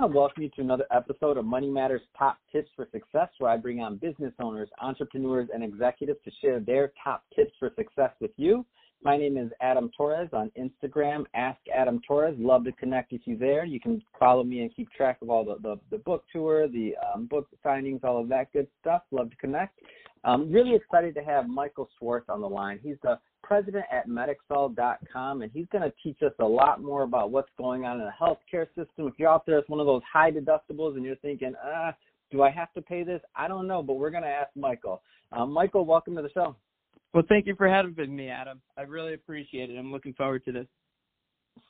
want to welcome you to another episode of Money Matters Top Tips for Success, where I bring on business owners, entrepreneurs, and executives to share their top tips for success with you. My name is Adam Torres on Instagram, Ask Adam Torres. Love to connect with you there. You can follow me and keep track of all the, the, the book tour, the um, book signings, all of that good stuff. Love to connect. Um, really excited to have Michael Schwartz on the line. He's the president at Medixall.com, and he's going to teach us a lot more about what's going on in the healthcare system. If you're out there with one of those high deductibles and you're thinking, ah, do I have to pay this? I don't know, but we're going to ask Michael. Um, Michael, welcome to the show. Well, thank you for having me, Adam. I really appreciate it. I'm looking forward to this.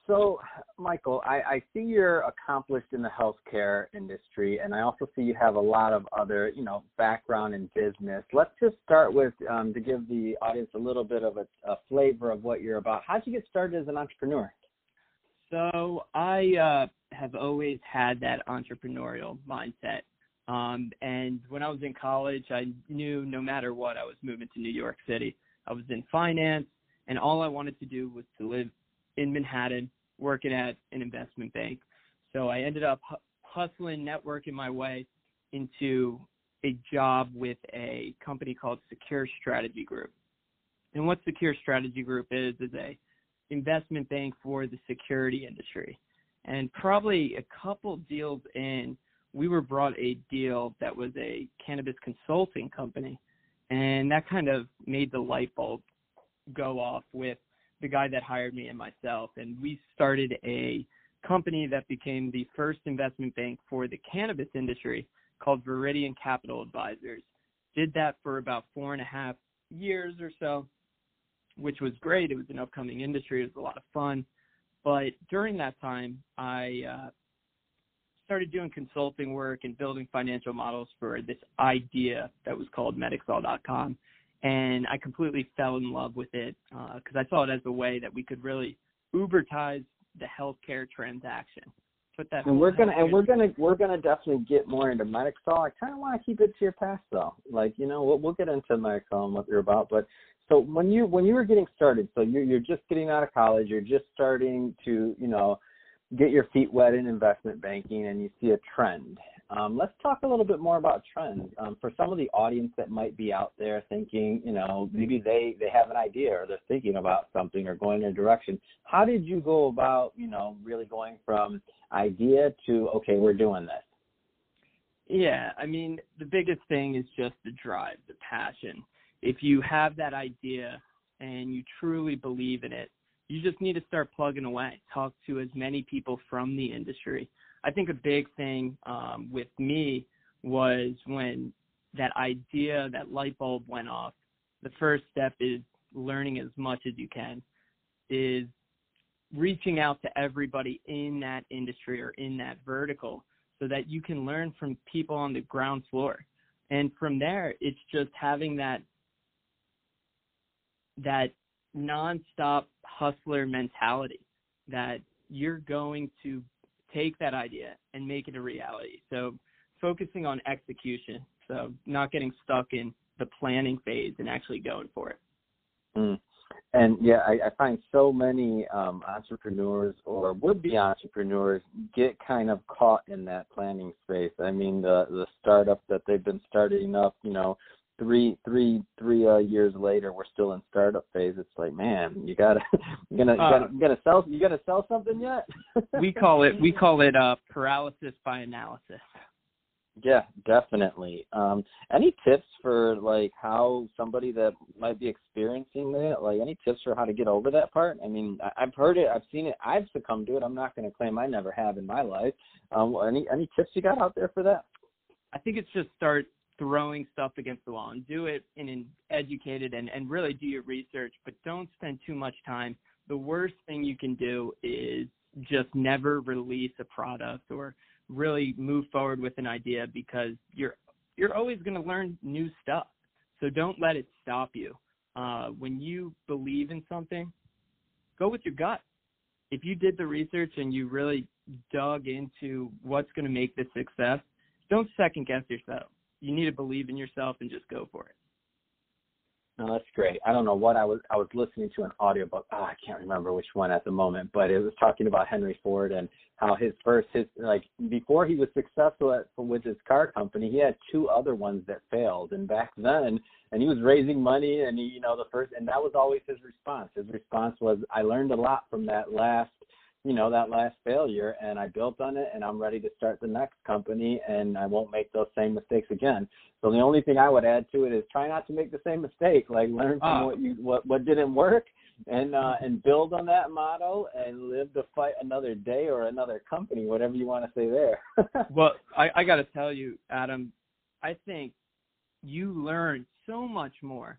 So, Michael, I, I see you're accomplished in the healthcare industry, and I also see you have a lot of other, you know, background in business. Let's just start with um, to give the audience a little bit of a, a flavor of what you're about. How'd you get started as an entrepreneur? So, I uh, have always had that entrepreneurial mindset. Um, and when I was in college, I knew no matter what, I was moving to New York City. I was in finance, and all I wanted to do was to live in Manhattan, working at an investment bank. So I ended up hustling, networking my way into a job with a company called Secure Strategy Group. And what Secure Strategy Group is is a investment bank for the security industry. And probably a couple deals in, we were brought a deal that was a cannabis consulting company. And that kind of made the light bulb go off with the guy that hired me and myself. And we started a company that became the first investment bank for the cannabis industry called Viridian Capital Advisors. Did that for about four and a half years or so, which was great. It was an upcoming industry. It was a lot of fun. But during that time, I uh, started doing consulting work and building financial models for this idea that was called Medixall.com. And I completely fell in love with it because uh, I saw it as a way that we could really Ubertize the healthcare transaction. Put that. And we're gonna and we're gonna we're gonna definitely get more into Medixall. I kind of want to keep it to your past though. Like you know we'll, we'll get into Medixall and what you're about, but so when you when you were getting started, so you're you're just getting out of college, you're just starting to you know get your feet wet in investment banking and you see a trend. Um, let's talk a little bit more about trends um, for some of the audience that might be out there thinking, you know, maybe they they have an idea or they're thinking about something or going in a direction. How did you go about, you know, really going from idea to okay, we're doing this? Yeah, I mean, the biggest thing is just the drive, the passion. If you have that idea and you truly believe in it, you just need to start plugging away. Talk to as many people from the industry. I think a big thing um, with me was when that idea, that light bulb went off. The first step is learning as much as you can, is reaching out to everybody in that industry or in that vertical so that you can learn from people on the ground floor. And from there, it's just having that that nonstop hustler mentality that you're going to take that idea and make it a reality. So focusing on execution. So not getting stuck in the planning phase and actually going for it. Mm. And yeah, I, I find so many um, entrepreneurs or would-be entrepreneurs get kind of caught in that planning space. I mean, the the startup that they've been starting up, you know, three three three uh, years later we're still in startup phase. It's like man you gotta you gonna you gotta, uh, you gotta sell you gotta sell something yet? we call it we call it uh paralysis by analysis. Yeah definitely. Um any tips for like how somebody that might be experiencing that like any tips for how to get over that part? I mean I, i've heard it i've seen it i've succumbed to it i'm not going to claim i never have in my life. Um any any tips you got out there for that? I think it's just start throwing stuff against the wall and do it in an educated and, and really do your research, but don't spend too much time. The worst thing you can do is just never release a product or really move forward with an idea because you're you're always going to learn new stuff. So don't let it stop you. Uh, when you believe in something, go with your gut. If you did the research and you really dug into what's going to make this success, don't second guess yourself you need to believe in yourself and just go for it. No, that's great. I don't know what I was I was listening to an audiobook. Oh, I can't remember which one at the moment, but it was talking about Henry Ford and how his first his like before he was successful at, with his car company, he had two other ones that failed. And back then, and he was raising money and he, you know, the first and that was always his response. His response was I learned a lot from that last you know that last failure and i built on it and i'm ready to start the next company and i won't make those same mistakes again. So the only thing i would add to it is try not to make the same mistake like learn from oh. what you what what didn't work and uh and build on that motto and live to fight another day or another company whatever you want to say there. Well i i got to tell you adam i think you learn so much more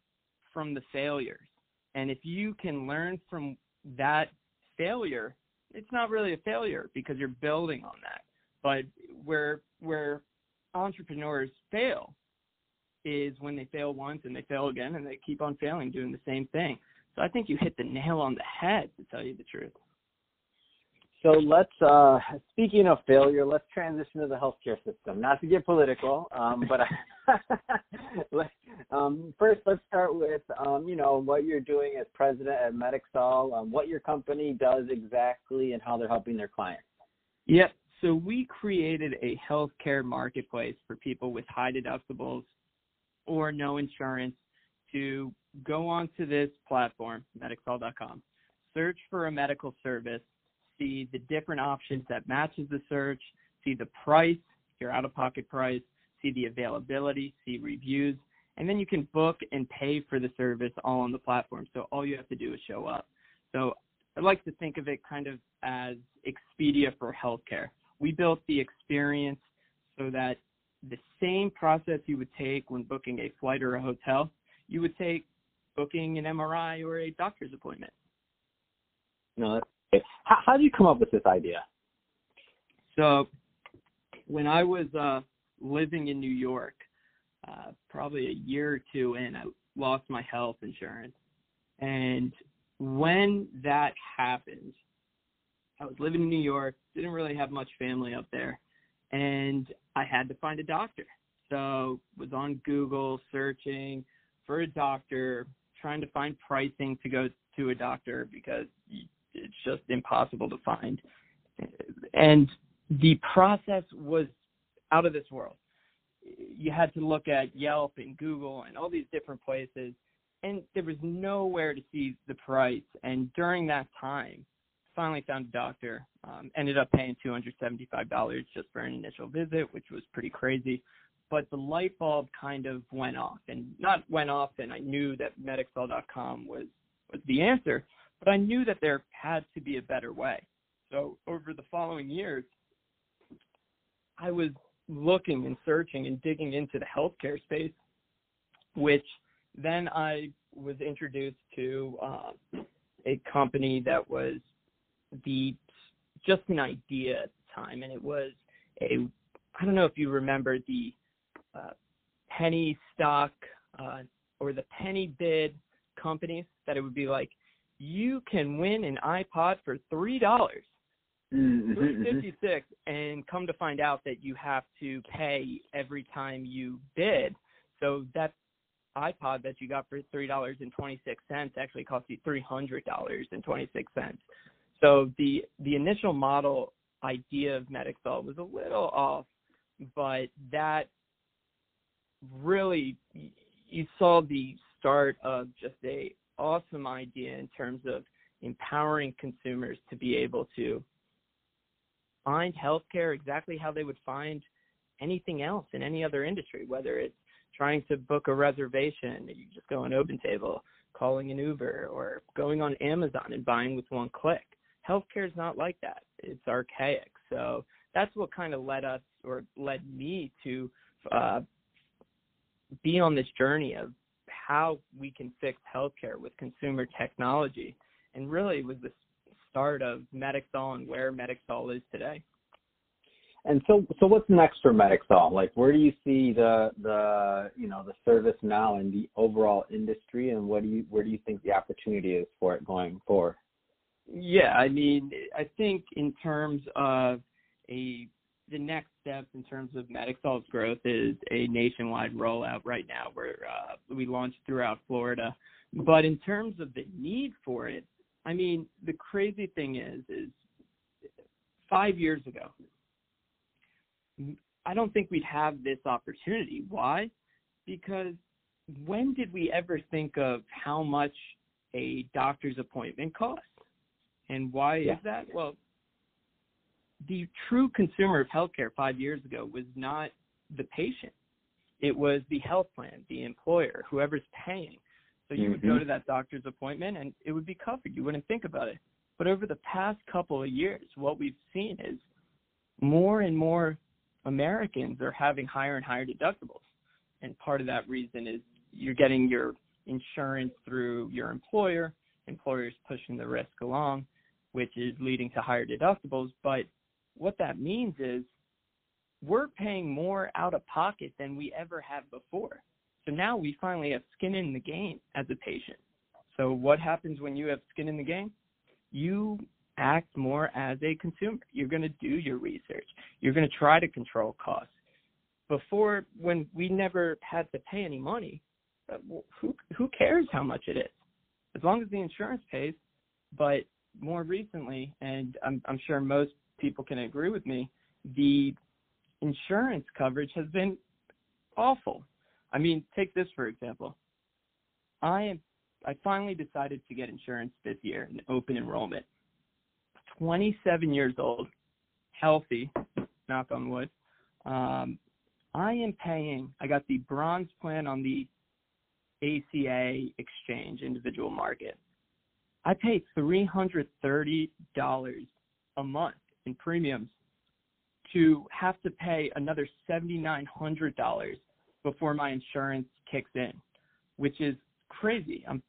from the failures. And if you can learn from that failure it's not really a failure because you're building on that. But where where entrepreneurs fail is when they fail once and they fail again and they keep on failing doing the same thing. So I think you hit the nail on the head to tell you the truth. So let's, uh, speaking of failure, let's transition to the healthcare system. Not to get political, um, but um, first let's start with, um, you know, what you're doing as president at Medixall, um, what your company does exactly, and how they're helping their clients. Yep. So we created a healthcare marketplace for people with high deductibles or no insurance to go onto this platform, medixall.com, search for a medical service see the different options that matches the search, see the price, your out-of-pocket price, see the availability, see reviews, and then you can book and pay for the service all on the platform. So all you have to do is show up. So I like to think of it kind of as Expedia for healthcare. We built the experience so that the same process you would take when booking a flight or a hotel, you would take booking an MRI or a doctor's appointment. No, how, how did you come up with this idea? So, when I was uh, living in New York, uh, probably a year or two in, I lost my health insurance. And when that happened, I was living in New York, didn't really have much family up there, and I had to find a doctor. So was on Google searching for a doctor, trying to find pricing to go to a doctor because it's just impossible to find. And the process was out of this world. You had to look at Yelp and Google and all these different places, and there was nowhere to see the price. And during that time, finally found a doctor. Um, ended up paying $275 just for an initial visit, which was pretty crazy. But the light bulb kind of went off, and not went off, and I knew that Medixall.com was was the answer but I knew that there had to be a better way. So over the following years, I was looking and searching and digging into the healthcare space, which then I was introduced to uh, a company that was the just an idea at the time, and it was a I don't know if you remember the uh, penny stock uh, or the penny bid companies that it would be like you can win an iPod for three dollars. Mm-hmm, mm-hmm. 56 and come to find out that you have to pay every time you bid. So that iPod that you got for $3.26 actually cost you $300.26. So the the initial model idea of Medixall was a little off, but that really you saw the start of just a awesome idea in terms of empowering consumers to be able to find healthcare exactly how they would find anything else in any other industry, whether it's trying to book a reservation, you just go on OpenTable, calling an Uber, or going on Amazon and buying with one click. Healthcare is not like that. It's archaic. So that's what kind of led us or led me to uh, be on this journey of how we can fix healthcare with consumer technology. And really was the start of Medixall and where Medixall is today. And so, so what's next for Medixall? Like, where do you see the the you know the service now in the overall industry, and what do you where do you think the opportunity is for it going forward? Yeah, I mean, I think in terms of a the next steps in terms of Medixall's growth is a nationwide rollout right now where uh, we launched throughout Florida. But in terms of the need for it, I mean, the crazy thing is, is five years ago, I don't think we'd have this opportunity. Why? Because when did we ever think of how much a doctor's appointment costs? And why yeah. is that? Well, the true consumer of healthcare five years ago was not the patient. It was the health plan, the employer, whoever's paying. So you mm-hmm. would go mm-hmm. to that doctor's appointment and it would be covered. You wouldn't think about it. But over the past couple of years, what we've seen is more and more Americans are having higher and higher deductibles. And part of that reason is you're getting your insurance through your employer. Employers pushing the risk along, which is leading to higher deductibles. But what that means is we're paying more out of pocket than we ever have before. So now we finally have skin in the game as a patient. So what happens when you have skin in the game? You act more as a consumer. You're going to do your research. You're going to try to control costs. Before, when we never had to pay any money, uh, who who cares how much it is, as long as the insurance pays. But more recently, and I'm I'm sure most people can agree with me, the insurance coverage has been awful. I mean, take this for example. I am I finally decided to get insurance this year in open enrollment. 27 years old, healthy, knock on wood. Um, I am paying. I got the bronze plan on the ACA exchange individual market. I pay $330 a month in premiums to have to pay another $7,900 before my insurance kicks in, which is crazy. I'm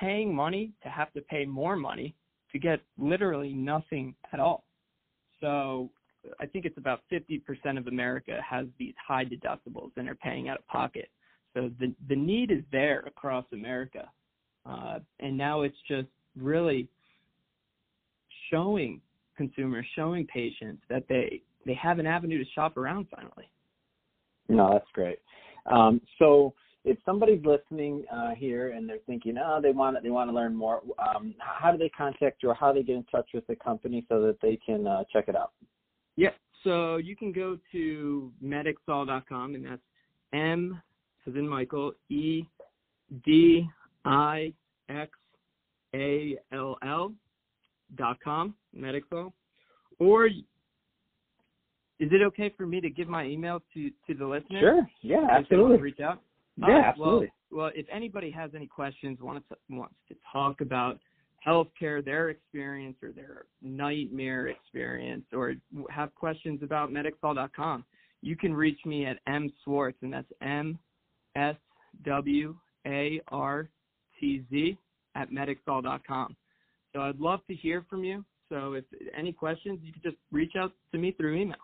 paying money to have to pay more money to get literally nothing at all. So I think it's about 50% of America has these high deductibles and are paying out of pocket. So the the need is there across America, uh, and now it's just really showing consumers, showing patients that they they have an avenue to shop around finally. No, that's great. Um, so if somebody's listening uh, here and they're thinking, oh, they want they want to learn more, um, how do they contact you, or how do they get in touch with the company so that they can uh, check it out? Yeah, so you can go to medixall.com, and that's M as in Michael E D I X A L L dot com, Medixall, or is it okay for me to give my email to to the listeners? Sure. Yeah, absolutely. reach out. Yeah, right, absolutely. Well, well, if anybody has any questions, wants to, wants to talk about healthcare, their experience or their nightmare experience, or have questions about medixall.com, you can reach me at m swartz, and that's m s w a r t z at medixall.com. So I'd love to hear from you. So if any questions, you can just reach out to me through email.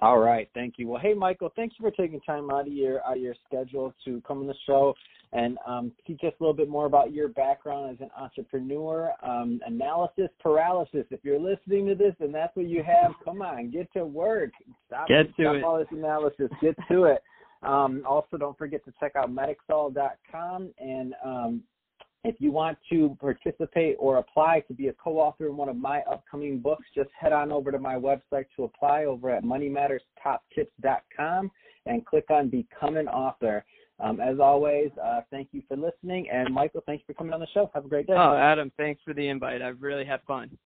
All right, thank you. Well, hey, Michael, thank you for taking time out of your out of your schedule to come on the show and um, teach us a little bit more about your background as an entrepreneur. Um, analysis paralysis. If you're listening to this and that's what you have, come on, get to work. Stop, get to stop it. all this analysis. Get to it. Um, also, don't forget to check out medixall.com and um, if you want to participate or apply to be a co author in one of my upcoming books, just head on over to my website to apply over at moneymatterstoptips.com and click on Become an Author. Um, as always, uh, thank you for listening. And Michael, thank you for coming on the show. Have a great day. Oh, Adam, thanks for the invite. I've really had fun.